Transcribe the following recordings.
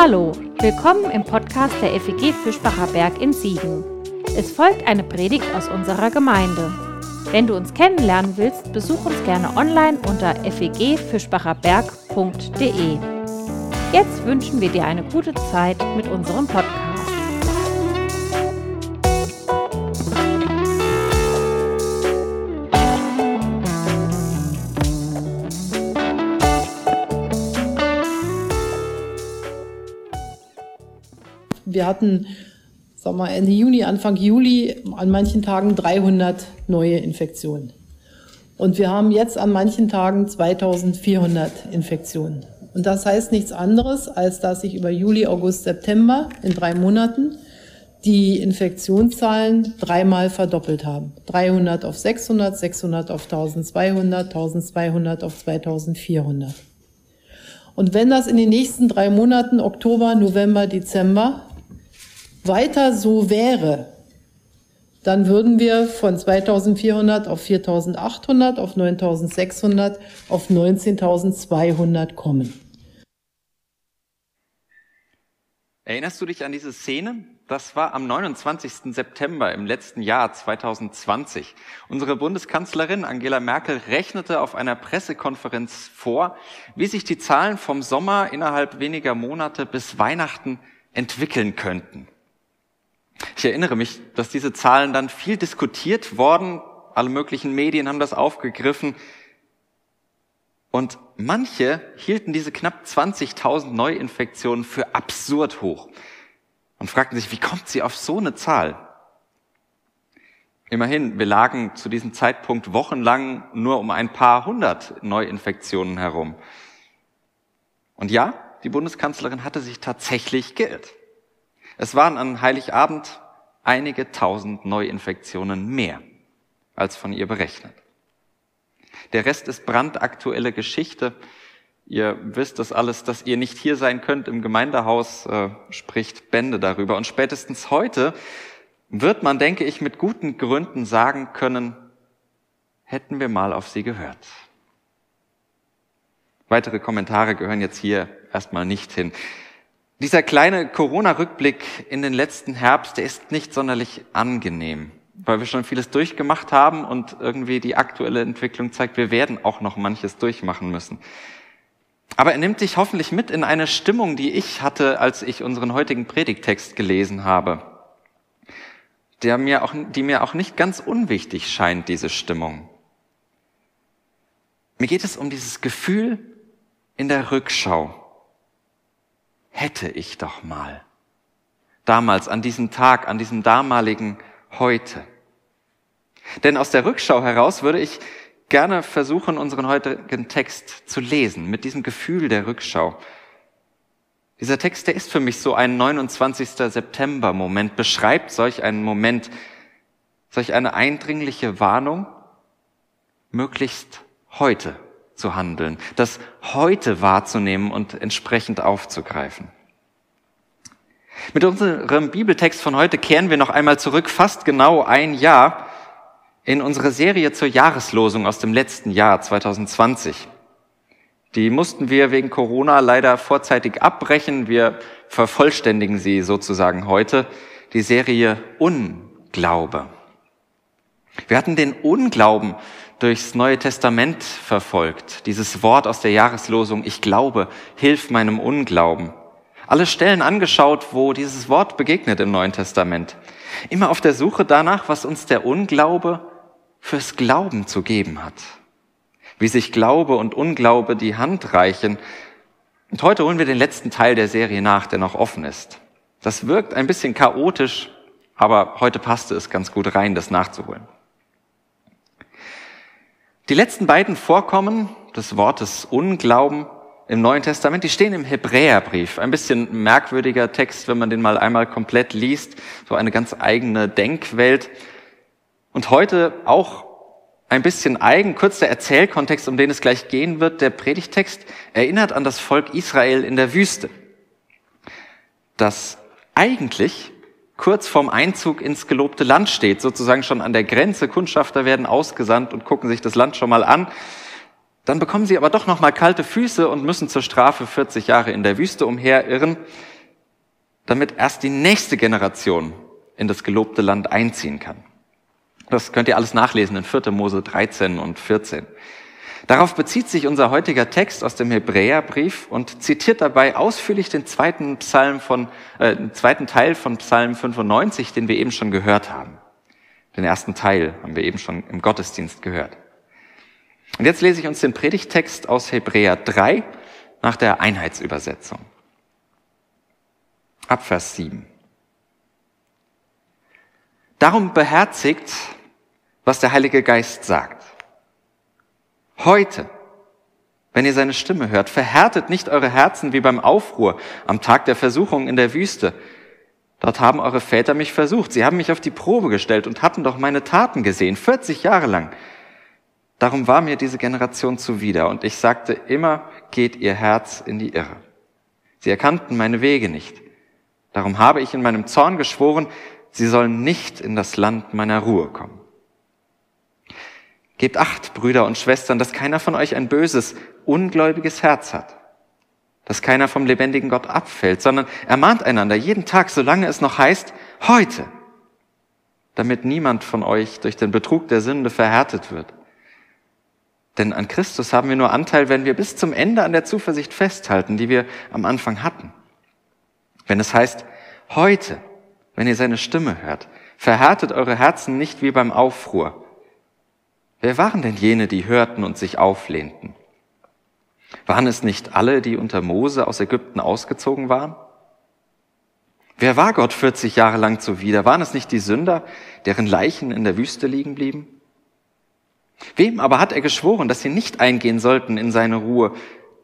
Hallo, willkommen im Podcast der FEG Fischbacher Berg in Siegen. Es folgt eine Predigt aus unserer Gemeinde. Wenn du uns kennenlernen willst, besuch uns gerne online unter fegfischbacherberg.de. Jetzt wünschen wir dir eine gute Zeit mit unserem Podcast. Wir hatten, sag mal, Ende Juni, Anfang Juli an manchen Tagen 300 neue Infektionen. Und wir haben jetzt an manchen Tagen 2400 Infektionen. Und das heißt nichts anderes, als dass sich über Juli, August, September in drei Monaten die Infektionszahlen dreimal verdoppelt haben. 300 auf 600, 600 auf 1200, 1200 auf 2400. Und wenn das in den nächsten drei Monaten, Oktober, November, Dezember, weiter so wäre, dann würden wir von 2400 auf 4800, auf 9600, auf 19200 kommen. Erinnerst du dich an diese Szene? Das war am 29. September im letzten Jahr 2020. Unsere Bundeskanzlerin Angela Merkel rechnete auf einer Pressekonferenz vor, wie sich die Zahlen vom Sommer innerhalb weniger Monate bis Weihnachten entwickeln könnten. Ich erinnere mich, dass diese Zahlen dann viel diskutiert worden, alle möglichen Medien haben das aufgegriffen und manche hielten diese knapp 20.000 Neuinfektionen für absurd hoch und fragten sich, wie kommt sie auf so eine Zahl? Immerhin, wir lagen zu diesem Zeitpunkt wochenlang nur um ein paar hundert Neuinfektionen herum. Und ja, die Bundeskanzlerin hatte sich tatsächlich geirrt. Es waren an Heiligabend einige tausend Neuinfektionen mehr als von ihr berechnet. Der Rest ist brandaktuelle Geschichte. Ihr wisst das alles, dass ihr nicht hier sein könnt im Gemeindehaus, äh, spricht Bände darüber. Und spätestens heute wird man, denke ich, mit guten Gründen sagen können, hätten wir mal auf sie gehört. Weitere Kommentare gehören jetzt hier erstmal nicht hin. Dieser kleine Corona-Rückblick in den letzten Herbst, der ist nicht sonderlich angenehm, weil wir schon vieles durchgemacht haben und irgendwie die aktuelle Entwicklung zeigt, wir werden auch noch manches durchmachen müssen. Aber er nimmt dich hoffentlich mit in eine Stimmung, die ich hatte, als ich unseren heutigen Predigtext gelesen habe, der mir auch, die mir auch nicht ganz unwichtig scheint, diese Stimmung. Mir geht es um dieses Gefühl in der Rückschau hätte ich doch mal. Damals, an diesem Tag, an diesem damaligen heute. Denn aus der Rückschau heraus würde ich gerne versuchen, unseren heutigen Text zu lesen, mit diesem Gefühl der Rückschau. Dieser Text, der ist für mich so ein 29. September-Moment, beschreibt solch einen Moment, solch eine eindringliche Warnung, möglichst heute zu handeln, das heute wahrzunehmen und entsprechend aufzugreifen. Mit unserem Bibeltext von heute kehren wir noch einmal zurück, fast genau ein Jahr, in unsere Serie zur Jahreslosung aus dem letzten Jahr 2020. Die mussten wir wegen Corona leider vorzeitig abbrechen. Wir vervollständigen sie sozusagen heute, die Serie Unglaube. Wir hatten den Unglauben durchs Neue Testament verfolgt. Dieses Wort aus der Jahreslosung, ich glaube, hilf meinem Unglauben. Alle Stellen angeschaut, wo dieses Wort begegnet im Neuen Testament. Immer auf der Suche danach, was uns der Unglaube fürs Glauben zu geben hat. Wie sich Glaube und Unglaube die Hand reichen. Und heute holen wir den letzten Teil der Serie nach, der noch offen ist. Das wirkt ein bisschen chaotisch, aber heute passte es ganz gut rein, das nachzuholen. Die letzten beiden Vorkommen des Wortes Unglauben im Neuen Testament, die stehen im Hebräerbrief. Ein bisschen merkwürdiger Text, wenn man den mal einmal komplett liest. So eine ganz eigene Denkwelt. Und heute auch ein bisschen eigen, kurz der Erzählkontext, um den es gleich gehen wird. Der Predigtext erinnert an das Volk Israel in der Wüste. Das eigentlich kurz vorm Einzug ins gelobte Land steht, sozusagen schon an der Grenze. Kundschafter werden ausgesandt und gucken sich das Land schon mal an. Dann bekommen sie aber doch noch mal kalte Füße und müssen zur Strafe 40 Jahre in der Wüste umherirren, damit erst die nächste Generation in das gelobte Land einziehen kann. Das könnt ihr alles nachlesen in 4. Mose 13 und 14. Darauf bezieht sich unser heutiger Text aus dem Hebräerbrief und zitiert dabei ausführlich den zweiten Psalm von, äh, den zweiten Teil von Psalm 95, den wir eben schon gehört haben. Den ersten Teil haben wir eben schon im Gottesdienst gehört. Und jetzt lese ich uns den Predigtext aus Hebräer 3 nach der Einheitsübersetzung. Ab Vers 7. Darum beherzigt, was der Heilige Geist sagt. Heute, wenn ihr seine Stimme hört, verhärtet nicht eure Herzen wie beim Aufruhr am Tag der Versuchung in der Wüste. Dort haben eure Väter mich versucht. Sie haben mich auf die Probe gestellt und hatten doch meine Taten gesehen, 40 Jahre lang. Darum war mir diese Generation zuwider und ich sagte immer, geht ihr Herz in die Irre. Sie erkannten meine Wege nicht. Darum habe ich in meinem Zorn geschworen, sie sollen nicht in das Land meiner Ruhe kommen. Gebt acht, Brüder und Schwestern, dass keiner von euch ein böses, ungläubiges Herz hat, dass keiner vom lebendigen Gott abfällt, sondern ermahnt einander jeden Tag, solange es noch heißt, heute, damit niemand von euch durch den Betrug der Sünde verhärtet wird. Denn an Christus haben wir nur Anteil, wenn wir bis zum Ende an der Zuversicht festhalten, die wir am Anfang hatten. Wenn es heißt, heute, wenn ihr seine Stimme hört, verhärtet eure Herzen nicht wie beim Aufruhr, Wer waren denn jene, die hörten und sich auflehnten? Waren es nicht alle, die unter Mose aus Ägypten ausgezogen waren? Wer war Gott 40 Jahre lang zuwider? Waren es nicht die Sünder, deren Leichen in der Wüste liegen blieben? Wem aber hat er geschworen, dass sie nicht eingehen sollten in seine Ruhe,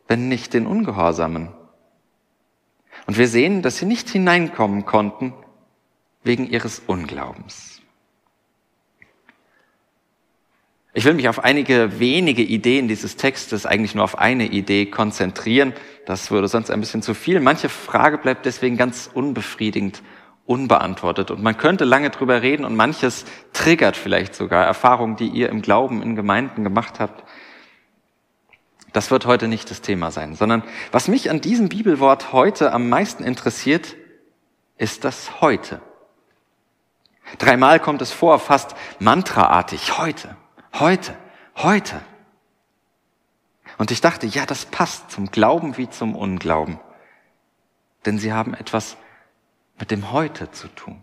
wenn nicht den Ungehorsamen? Und wir sehen, dass sie nicht hineinkommen konnten wegen ihres Unglaubens. Ich will mich auf einige wenige Ideen dieses Textes, eigentlich nur auf eine Idee konzentrieren. Das würde sonst ein bisschen zu viel. Manche Frage bleibt deswegen ganz unbefriedigend unbeantwortet. Und man könnte lange drüber reden und manches triggert vielleicht sogar Erfahrungen, die ihr im Glauben in Gemeinden gemacht habt. Das wird heute nicht das Thema sein, sondern was mich an diesem Bibelwort heute am meisten interessiert, ist das heute. Dreimal kommt es vor, fast mantraartig, heute. Heute, heute. Und ich dachte, ja, das passt zum Glauben wie zum Unglauben. Denn sie haben etwas mit dem Heute zu tun.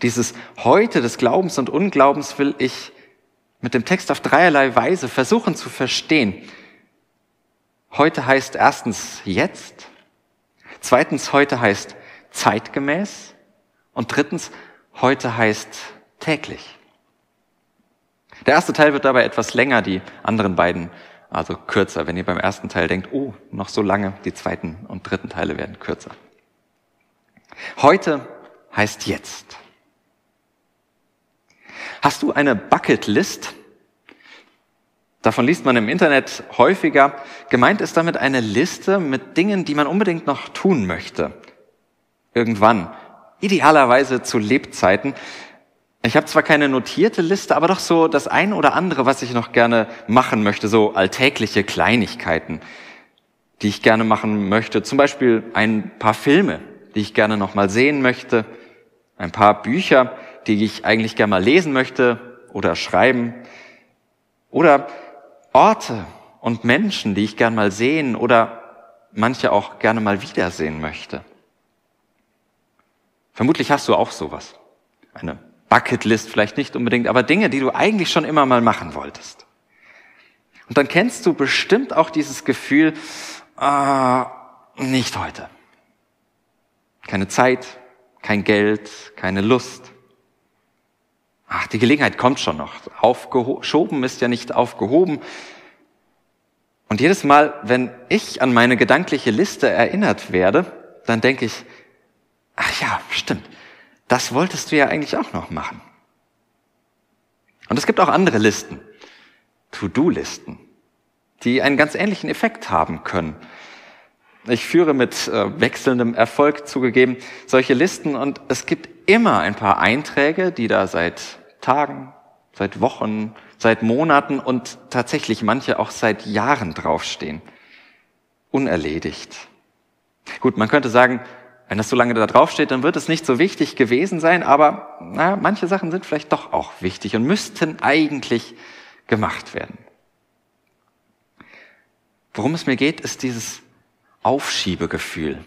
Dieses Heute des Glaubens und Unglaubens will ich mit dem Text auf dreierlei Weise versuchen zu verstehen. Heute heißt erstens jetzt, zweitens heute heißt zeitgemäß und drittens heute heißt täglich. Der erste Teil wird dabei etwas länger, die anderen beiden also kürzer. Wenn ihr beim ersten Teil denkt, oh, noch so lange, die zweiten und dritten Teile werden kürzer. Heute heißt jetzt. Hast du eine Bucketlist? Davon liest man im Internet häufiger. Gemeint ist damit eine Liste mit Dingen, die man unbedingt noch tun möchte. Irgendwann. Idealerweise zu Lebzeiten. Ich habe zwar keine notierte Liste, aber doch so das eine oder andere, was ich noch gerne machen möchte, so alltägliche Kleinigkeiten, die ich gerne machen möchte. Zum Beispiel ein paar Filme, die ich gerne noch mal sehen möchte, ein paar Bücher, die ich eigentlich gerne mal lesen möchte oder schreiben, oder Orte und Menschen, die ich gerne mal sehen oder manche auch gerne mal wiedersehen möchte. Vermutlich hast du auch sowas. Eine Bucketlist vielleicht nicht unbedingt, aber Dinge, die du eigentlich schon immer mal machen wolltest. Und dann kennst du bestimmt auch dieses Gefühl, äh, nicht heute. Keine Zeit, kein Geld, keine Lust. Ach, die Gelegenheit kommt schon noch. Aufgeschoben ist ja nicht aufgehoben. Und jedes Mal, wenn ich an meine gedankliche Liste erinnert werde, dann denke ich, ach ja, stimmt. Das wolltest du ja eigentlich auch noch machen. Und es gibt auch andere Listen, To-Do-Listen, die einen ganz ähnlichen Effekt haben können. Ich führe mit äh, wechselndem Erfolg zugegeben solche Listen und es gibt immer ein paar Einträge, die da seit Tagen, seit Wochen, seit Monaten und tatsächlich manche auch seit Jahren draufstehen. Unerledigt. Gut, man könnte sagen, wenn das so lange da draufsteht, dann wird es nicht so wichtig gewesen sein, aber na, manche Sachen sind vielleicht doch auch wichtig und müssten eigentlich gemacht werden. Worum es mir geht, ist dieses Aufschiebegefühl.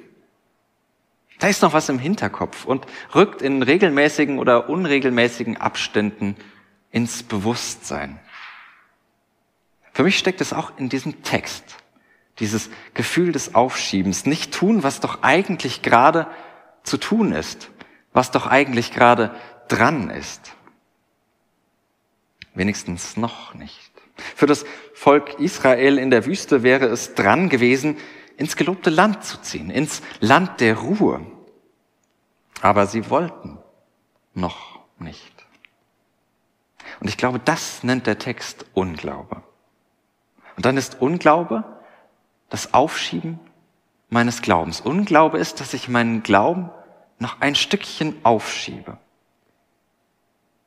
Da ist noch was im Hinterkopf und rückt in regelmäßigen oder unregelmäßigen Abständen ins Bewusstsein. Für mich steckt es auch in diesem Text. Dieses Gefühl des Aufschiebens. Nicht tun, was doch eigentlich gerade zu tun ist. Was doch eigentlich gerade dran ist. Wenigstens noch nicht. Für das Volk Israel in der Wüste wäre es dran gewesen, ins gelobte Land zu ziehen, ins Land der Ruhe. Aber sie wollten noch nicht. Und ich glaube, das nennt der Text Unglaube. Und dann ist Unglaube das Aufschieben meines Glaubens. Unglaube ist, dass ich meinen Glauben noch ein Stückchen aufschiebe.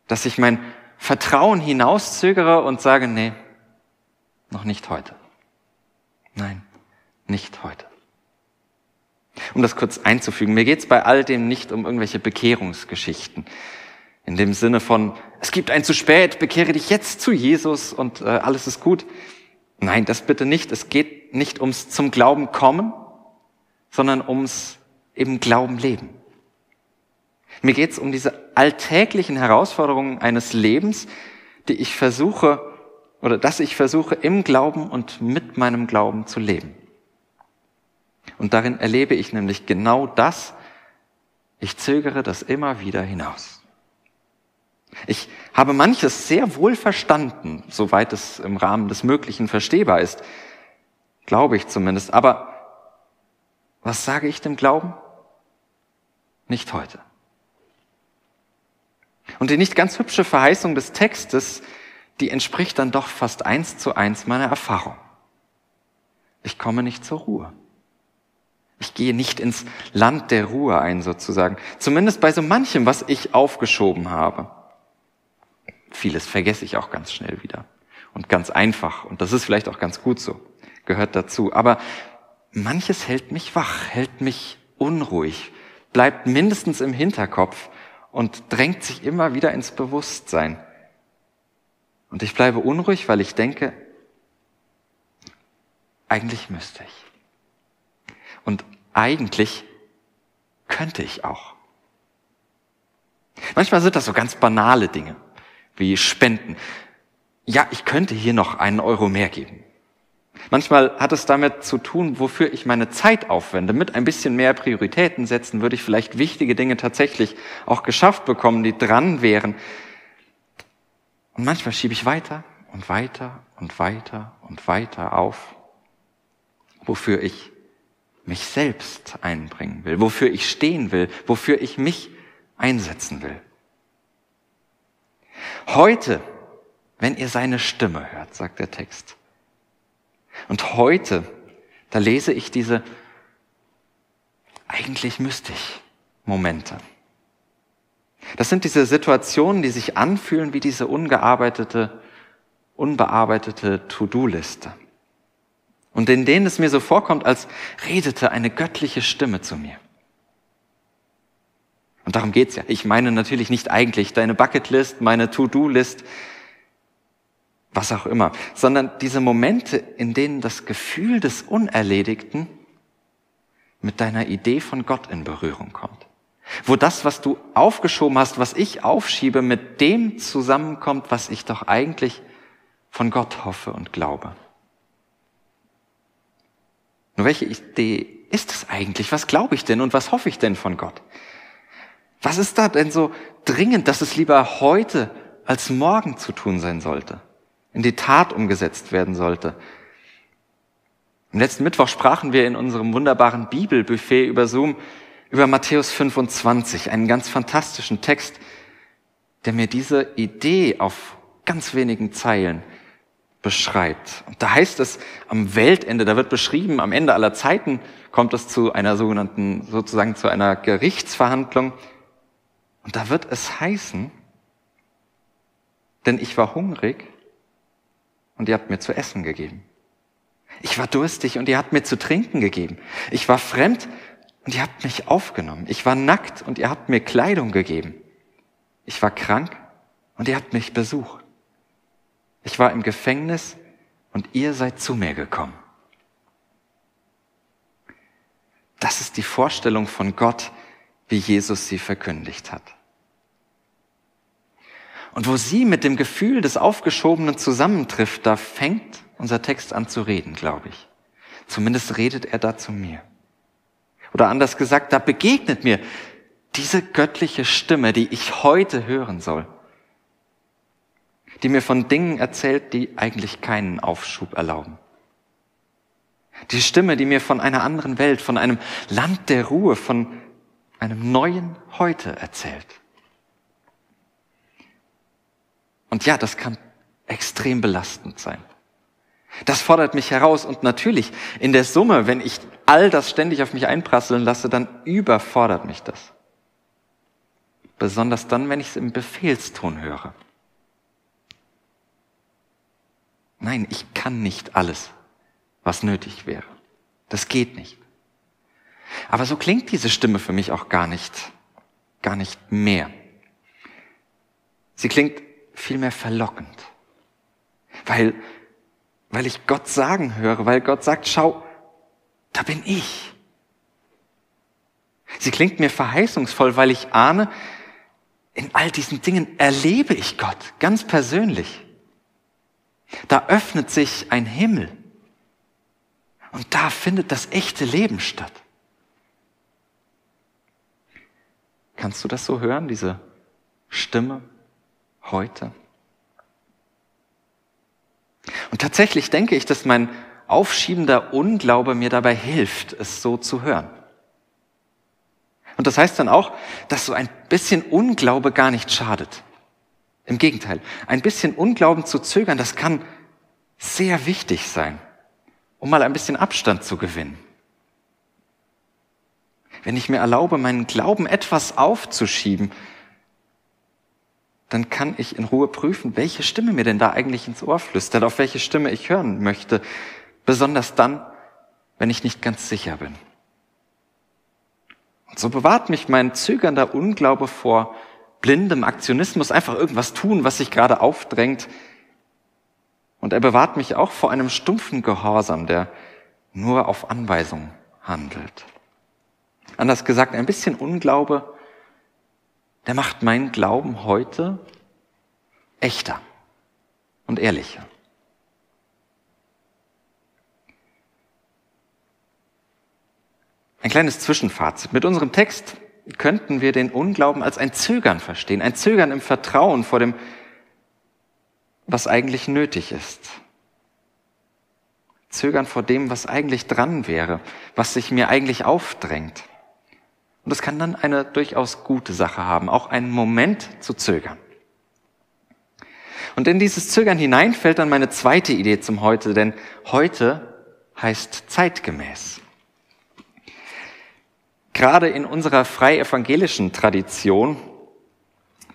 Dass ich mein Vertrauen hinauszögere und sage, nee, noch nicht heute. Nein, nicht heute. Um das kurz einzufügen, mir geht es bei all dem nicht um irgendwelche Bekehrungsgeschichten. In dem Sinne von, es gibt ein zu spät, bekehre dich jetzt zu Jesus und äh, alles ist gut. Nein, das bitte nicht. Es nicht ums zum Glauben kommen, sondern ums eben Glauben leben. Mir geht es um diese alltäglichen Herausforderungen eines Lebens, die ich versuche oder dass ich versuche im Glauben und mit meinem Glauben zu leben. Und darin erlebe ich nämlich genau das. Ich zögere das immer wieder hinaus. Ich habe manches sehr wohl verstanden, soweit es im Rahmen des Möglichen verstehbar ist. Glaube ich zumindest. Aber was sage ich dem Glauben? Nicht heute. Und die nicht ganz hübsche Verheißung des Textes, die entspricht dann doch fast eins zu eins meiner Erfahrung. Ich komme nicht zur Ruhe. Ich gehe nicht ins Land der Ruhe ein, sozusagen. Zumindest bei so manchem, was ich aufgeschoben habe. Vieles vergesse ich auch ganz schnell wieder. Und ganz einfach. Und das ist vielleicht auch ganz gut so. Gehört dazu. Aber manches hält mich wach, hält mich unruhig, bleibt mindestens im Hinterkopf und drängt sich immer wieder ins Bewusstsein. Und ich bleibe unruhig, weil ich denke, eigentlich müsste ich. Und eigentlich könnte ich auch. Manchmal sind das so ganz banale Dinge, wie Spenden. Ja, ich könnte hier noch einen Euro mehr geben. Manchmal hat es damit zu tun, wofür ich meine Zeit aufwende. Mit ein bisschen mehr Prioritäten setzen würde ich vielleicht wichtige Dinge tatsächlich auch geschafft bekommen, die dran wären. Und manchmal schiebe ich weiter und weiter und weiter und weiter auf, wofür ich mich selbst einbringen will, wofür ich stehen will, wofür ich mich einsetzen will. Heute, wenn ihr seine Stimme hört, sagt der Text. Und heute, da lese ich diese eigentlich müsste ich Momente. Das sind diese Situationen, die sich anfühlen wie diese ungearbeitete, unbearbeitete To-Do-Liste und in denen es mir so vorkommt, als redete eine göttliche Stimme zu mir. Und darum geht's ja. Ich meine natürlich nicht eigentlich deine Bucketlist, meine To-Do-List, was auch immer, sondern diese Momente, in denen das Gefühl des Unerledigten mit deiner Idee von Gott in Berührung kommt. Wo das, was du aufgeschoben hast, was ich aufschiebe, mit dem zusammenkommt, was ich doch eigentlich von Gott hoffe und glaube. Nur welche Idee ist es eigentlich? Was glaube ich denn und was hoffe ich denn von Gott? Was ist da denn so dringend, dass es lieber heute als morgen zu tun sein sollte? In die Tat umgesetzt werden sollte? Am letzten Mittwoch sprachen wir in unserem wunderbaren Bibelbuffet über Zoom über Matthäus 25, einen ganz fantastischen Text, der mir diese Idee auf ganz wenigen Zeilen beschreibt. Und da heißt es am Weltende, da wird beschrieben, am Ende aller Zeiten kommt es zu einer sogenannten, sozusagen zu einer Gerichtsverhandlung. Und da wird es heißen, denn ich war hungrig und ihr habt mir zu essen gegeben. Ich war durstig und ihr habt mir zu trinken gegeben. Ich war fremd und ihr habt mich aufgenommen. Ich war nackt und ihr habt mir Kleidung gegeben. Ich war krank und ihr habt mich besucht. Ich war im Gefängnis und ihr seid zu mir gekommen. Das ist die Vorstellung von Gott, wie Jesus sie verkündigt hat. Und wo sie mit dem Gefühl des Aufgeschobenen zusammentrifft, da fängt unser Text an zu reden, glaube ich. Zumindest redet er da zu mir. Oder anders gesagt, da begegnet mir diese göttliche Stimme, die ich heute hören soll, die mir von Dingen erzählt, die eigentlich keinen Aufschub erlauben. Die Stimme, die mir von einer anderen Welt, von einem Land der Ruhe, von einem neuen Heute erzählt. Und ja, das kann extrem belastend sein. Das fordert mich heraus und natürlich in der Summe, wenn ich all das ständig auf mich einprasseln lasse, dann überfordert mich das. Besonders dann, wenn ich es im Befehlston höre. Nein, ich kann nicht alles, was nötig wäre. Das geht nicht. Aber so klingt diese Stimme für mich auch gar nicht, gar nicht mehr. Sie klingt vielmehr verlockend. Weil, weil ich Gott sagen höre, weil Gott sagt, schau, da bin ich. Sie klingt mir verheißungsvoll, weil ich ahne, in all diesen Dingen erlebe ich Gott ganz persönlich. Da öffnet sich ein Himmel und da findet das echte Leben statt. Kannst du das so hören, diese Stimme heute? Und tatsächlich denke ich, dass mein aufschiebender Unglaube mir dabei hilft, es so zu hören. Und das heißt dann auch, dass so ein bisschen Unglaube gar nicht schadet. Im Gegenteil, ein bisschen Unglauben zu zögern, das kann sehr wichtig sein, um mal ein bisschen Abstand zu gewinnen. Wenn ich mir erlaube, meinen Glauben etwas aufzuschieben, dann kann ich in Ruhe prüfen, welche Stimme mir denn da eigentlich ins Ohr flüstert, auf welche Stimme ich hören möchte, besonders dann, wenn ich nicht ganz sicher bin. Und so bewahrt mich mein zögernder Unglaube vor blindem Aktionismus, einfach irgendwas tun, was sich gerade aufdrängt. Und er bewahrt mich auch vor einem stumpfen Gehorsam, der nur auf Anweisung handelt. Anders gesagt, ein bisschen Unglaube der macht meinen Glauben heute echter und ehrlicher. Ein kleines Zwischenfazit. Mit unserem Text könnten wir den Unglauben als ein Zögern verstehen, ein Zögern im Vertrauen vor dem, was eigentlich nötig ist. Zögern vor dem, was eigentlich dran wäre, was sich mir eigentlich aufdrängt. Und das kann dann eine durchaus gute Sache haben, auch einen Moment zu zögern. Und in dieses Zögern hinein fällt dann meine zweite Idee zum Heute, denn heute heißt zeitgemäß. Gerade in unserer frei evangelischen Tradition,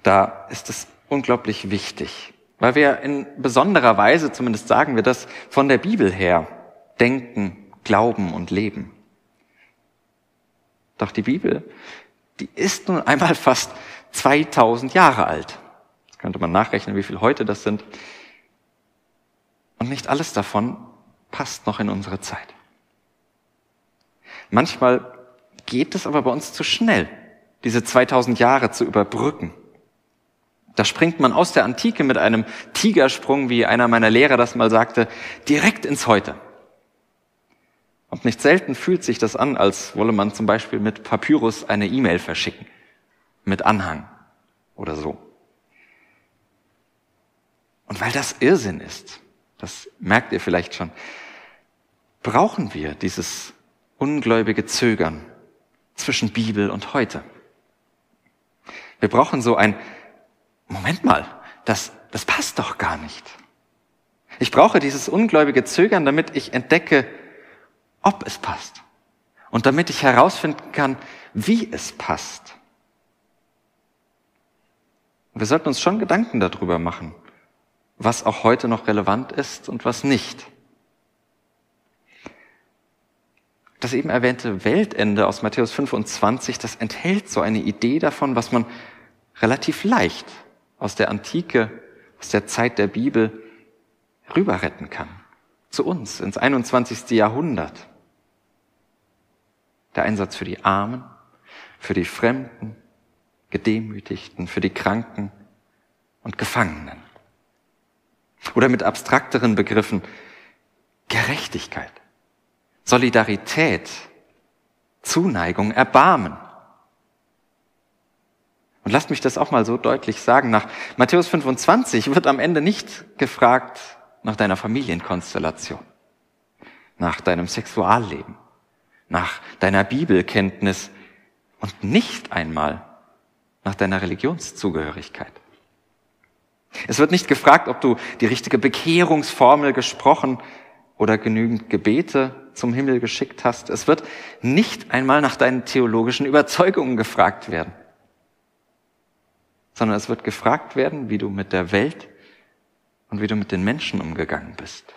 da ist es unglaublich wichtig, weil wir in besonderer Weise, zumindest sagen wir das, von der Bibel her denken, glauben und leben. Doch die Bibel, die ist nun einmal fast 2000 Jahre alt. Jetzt könnte man nachrechnen, wie viel heute das sind. Und nicht alles davon passt noch in unsere Zeit. Manchmal geht es aber bei uns zu schnell, diese 2000 Jahre zu überbrücken. Da springt man aus der Antike mit einem Tigersprung, wie einer meiner Lehrer das mal sagte, direkt ins Heute. Und nicht selten fühlt sich das an, als wolle man zum Beispiel mit Papyrus eine E-Mail verschicken. Mit Anhang oder so. Und weil das Irrsinn ist, das merkt ihr vielleicht schon, brauchen wir dieses ungläubige Zögern zwischen Bibel und heute. Wir brauchen so ein, Moment mal, das, das passt doch gar nicht. Ich brauche dieses ungläubige Zögern, damit ich entdecke, ob es passt. Und damit ich herausfinden kann, wie es passt. Wir sollten uns schon Gedanken darüber machen, was auch heute noch relevant ist und was nicht. Das eben erwähnte Weltende aus Matthäus 25, das enthält so eine Idee davon, was man relativ leicht aus der Antike, aus der Zeit der Bibel rüber retten kann. Zu uns, ins 21. Jahrhundert. Der Einsatz für die Armen, für die Fremden, Gedemütigten, für die Kranken und Gefangenen. Oder mit abstrakteren Begriffen Gerechtigkeit, Solidarität, Zuneigung, Erbarmen. Und lasst mich das auch mal so deutlich sagen. Nach Matthäus 25 wird am Ende nicht gefragt nach deiner Familienkonstellation, nach deinem Sexualleben, nach deiner Bibelkenntnis und nicht einmal nach deiner Religionszugehörigkeit. Es wird nicht gefragt, ob du die richtige Bekehrungsformel gesprochen oder genügend Gebete zum Himmel geschickt hast. Es wird nicht einmal nach deinen theologischen Überzeugungen gefragt werden, sondern es wird gefragt werden, wie du mit der Welt und wie du mit den Menschen umgegangen bist.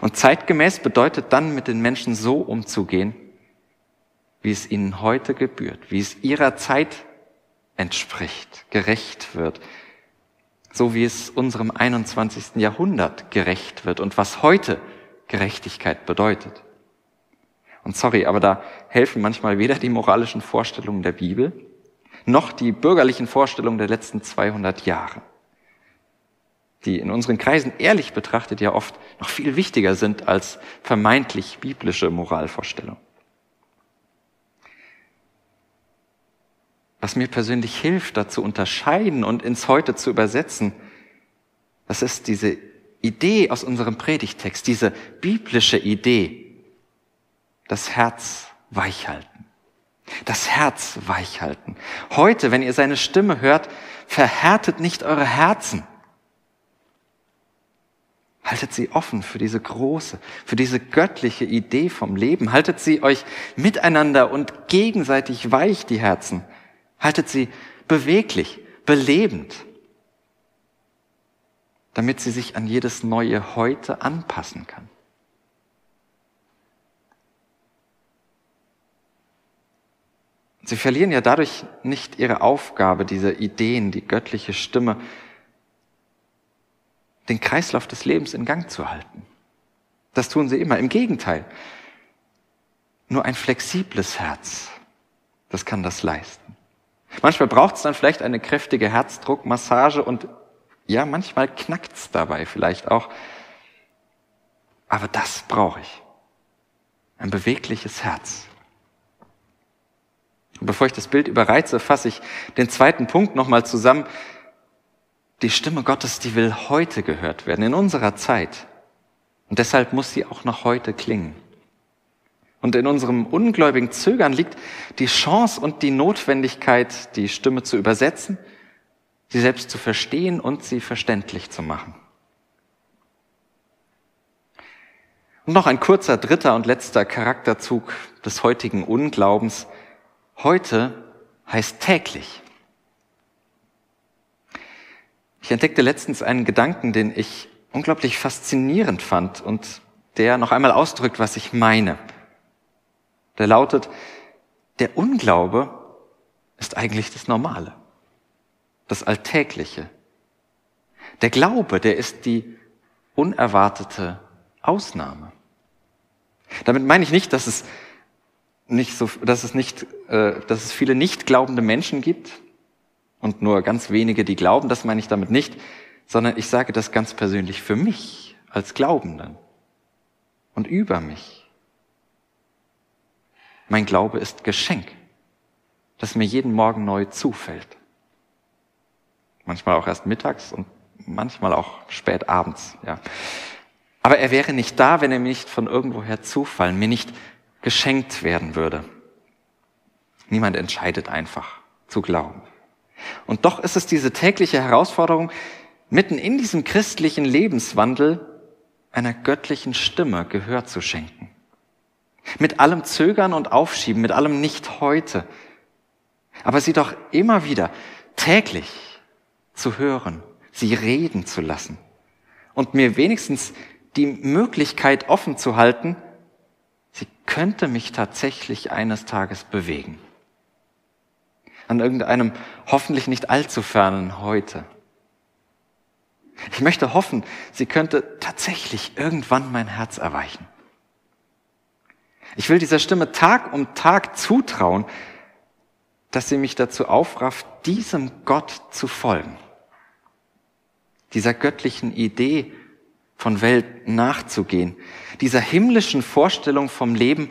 Und zeitgemäß bedeutet dann, mit den Menschen so umzugehen, wie es ihnen heute gebührt, wie es ihrer Zeit entspricht, gerecht wird, so wie es unserem 21. Jahrhundert gerecht wird und was heute Gerechtigkeit bedeutet. Und sorry, aber da helfen manchmal weder die moralischen Vorstellungen der Bibel noch die bürgerlichen Vorstellungen der letzten 200 Jahre, die in unseren Kreisen ehrlich betrachtet ja oft noch viel wichtiger sind als vermeintlich biblische Moralvorstellungen. was mir persönlich hilft, da zu unterscheiden und ins Heute zu übersetzen, das ist diese Idee aus unserem Predigtext, diese biblische Idee, das Herz weichhalten. Das Herz weichhalten. Heute, wenn ihr seine Stimme hört, verhärtet nicht eure Herzen. Haltet sie offen für diese große, für diese göttliche Idee vom Leben. Haltet sie euch miteinander und gegenseitig weich, die Herzen. Haltet sie beweglich, belebend, damit sie sich an jedes neue Heute anpassen kann. Sie verlieren ja dadurch nicht ihre Aufgabe, diese Ideen, die göttliche Stimme, den Kreislauf des Lebens in Gang zu halten. Das tun sie immer. Im Gegenteil. Nur ein flexibles Herz, das kann das leisten. Manchmal braucht es dann vielleicht eine kräftige Herzdruckmassage und ja, manchmal knackt es dabei vielleicht auch. Aber das brauche ich. Ein bewegliches Herz. Und bevor ich das Bild überreize, fasse ich den zweiten Punkt nochmal zusammen. Die Stimme Gottes, die will heute gehört werden, in unserer Zeit. Und deshalb muss sie auch noch heute klingen. Und in unserem ungläubigen Zögern liegt die Chance und die Notwendigkeit, die Stimme zu übersetzen, sie selbst zu verstehen und sie verständlich zu machen. Und noch ein kurzer dritter und letzter Charakterzug des heutigen Unglaubens. Heute heißt täglich. Ich entdeckte letztens einen Gedanken, den ich unglaublich faszinierend fand und der noch einmal ausdrückt, was ich meine. Der lautet, der Unglaube ist eigentlich das Normale, das Alltägliche. Der Glaube, der ist die unerwartete Ausnahme. Damit meine ich nicht, dass es nicht so, dass es nicht, äh, dass es viele nicht glaubende Menschen gibt und nur ganz wenige, die glauben. Das meine ich damit nicht, sondern ich sage das ganz persönlich für mich als Glaubenden und über mich. Mein Glaube ist Geschenk, das mir jeden Morgen neu zufällt. Manchmal auch erst mittags und manchmal auch spät abends, ja. Aber er wäre nicht da, wenn er mir nicht von irgendwoher zufallen, mir nicht geschenkt werden würde. Niemand entscheidet einfach zu glauben. Und doch ist es diese tägliche Herausforderung, mitten in diesem christlichen Lebenswandel einer göttlichen Stimme Gehör zu schenken. Mit allem Zögern und Aufschieben, mit allem nicht heute. Aber sie doch immer wieder täglich zu hören, sie reden zu lassen und mir wenigstens die Möglichkeit offen zu halten, sie könnte mich tatsächlich eines Tages bewegen. An irgendeinem hoffentlich nicht allzu fernen heute. Ich möchte hoffen, sie könnte tatsächlich irgendwann mein Herz erweichen. Ich will dieser Stimme Tag um Tag zutrauen, dass sie mich dazu aufrafft, diesem Gott zu folgen. Dieser göttlichen Idee von Welt nachzugehen, dieser himmlischen Vorstellung vom Leben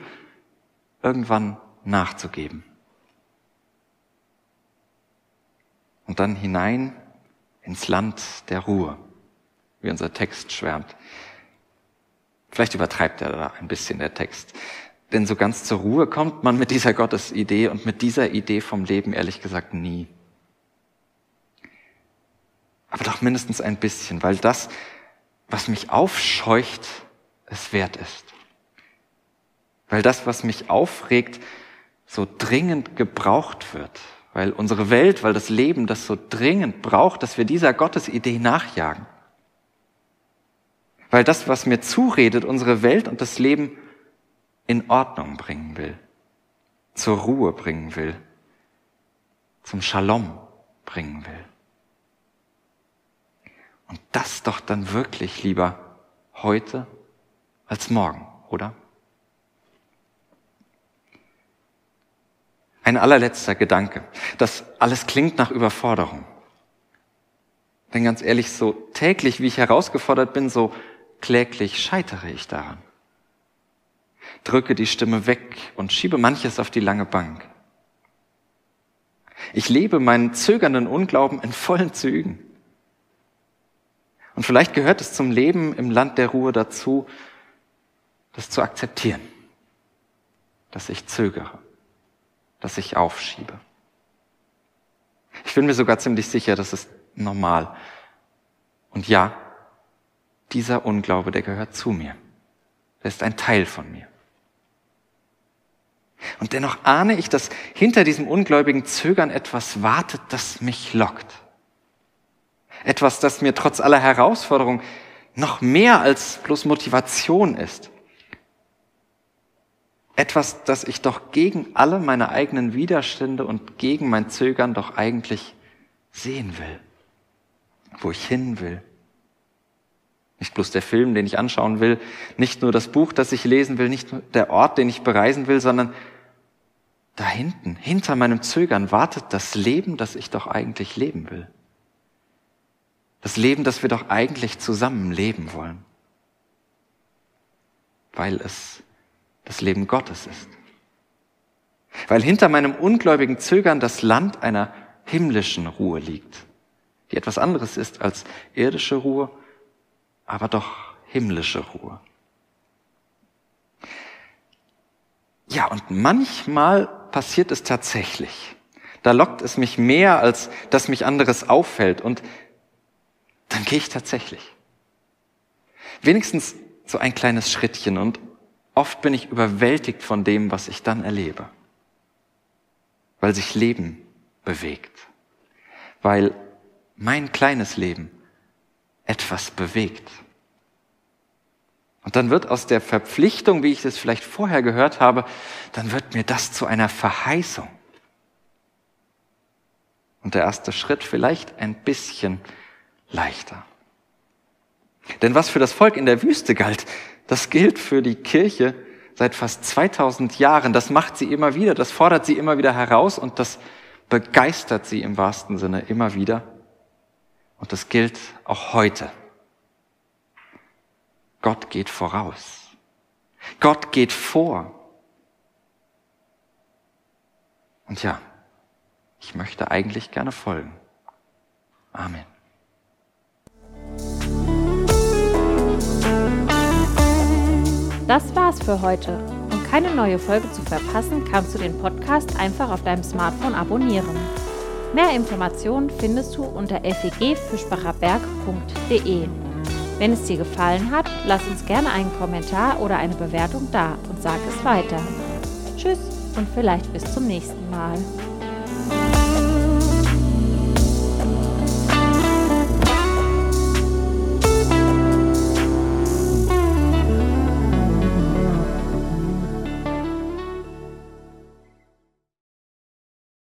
irgendwann nachzugeben. Und dann hinein ins Land der Ruhe, wie unser Text schwärmt. Vielleicht übertreibt er da ein bisschen der Text. Denn so ganz zur Ruhe kommt man mit dieser Gottesidee und mit dieser Idee vom Leben ehrlich gesagt nie. Aber doch mindestens ein bisschen, weil das, was mich aufscheucht, es wert ist. Weil das, was mich aufregt, so dringend gebraucht wird. Weil unsere Welt, weil das Leben das so dringend braucht, dass wir dieser Gottesidee nachjagen. Weil das, was mir zuredet, unsere Welt und das Leben in Ordnung bringen will, zur Ruhe bringen will, zum Shalom bringen will. Und das doch dann wirklich lieber heute als morgen, oder? Ein allerletzter Gedanke. Das alles klingt nach Überforderung. Denn ganz ehrlich, so täglich, wie ich herausgefordert bin, so kläglich scheitere ich daran drücke die Stimme weg und schiebe manches auf die lange Bank. Ich lebe meinen zögernden Unglauben in vollen Zügen. Und vielleicht gehört es zum Leben im Land der Ruhe dazu, das zu akzeptieren, dass ich zögere, dass ich aufschiebe. Ich bin mir sogar ziemlich sicher, das ist normal. Und ja, dieser Unglaube, der gehört zu mir. Er ist ein Teil von mir. Und dennoch ahne ich, dass hinter diesem ungläubigen Zögern etwas wartet, das mich lockt. Etwas, das mir trotz aller Herausforderung noch mehr als bloß Motivation ist. Etwas, das ich doch gegen alle meine eigenen Widerstände und gegen mein Zögern doch eigentlich sehen will. Wo ich hin will. Nicht bloß der Film, den ich anschauen will, nicht nur das Buch, das ich lesen will, nicht nur der Ort, den ich bereisen will, sondern da hinten, hinter meinem Zögern wartet das Leben, das ich doch eigentlich leben will. Das Leben, das wir doch eigentlich zusammen leben wollen. Weil es das Leben Gottes ist. Weil hinter meinem ungläubigen Zögern das Land einer himmlischen Ruhe liegt, die etwas anderes ist als irdische Ruhe, aber doch himmlische Ruhe. Ja, und manchmal passiert es tatsächlich. Da lockt es mich mehr, als dass mich anderes auffällt. Und dann gehe ich tatsächlich. Wenigstens so ein kleines Schrittchen. Und oft bin ich überwältigt von dem, was ich dann erlebe. Weil sich Leben bewegt. Weil mein kleines Leben etwas bewegt. Und dann wird aus der Verpflichtung, wie ich es vielleicht vorher gehört habe, dann wird mir das zu einer Verheißung. Und der erste Schritt vielleicht ein bisschen leichter. Denn was für das Volk in der Wüste galt, das gilt für die Kirche seit fast 2000 Jahren. Das macht sie immer wieder, das fordert sie immer wieder heraus und das begeistert sie im wahrsten Sinne immer wieder. Und das gilt auch heute. Gott geht voraus. Gott geht vor. Und ja, ich möchte eigentlich gerne folgen. Amen. Das war's für heute. Um keine neue Folge zu verpassen, kannst du den Podcast einfach auf deinem Smartphone abonnieren. Mehr Informationen findest du unter fegfischbacherberg.de. Wenn es dir gefallen hat, lass uns gerne einen Kommentar oder eine Bewertung da und sag es weiter. Tschüss und vielleicht bis zum nächsten Mal.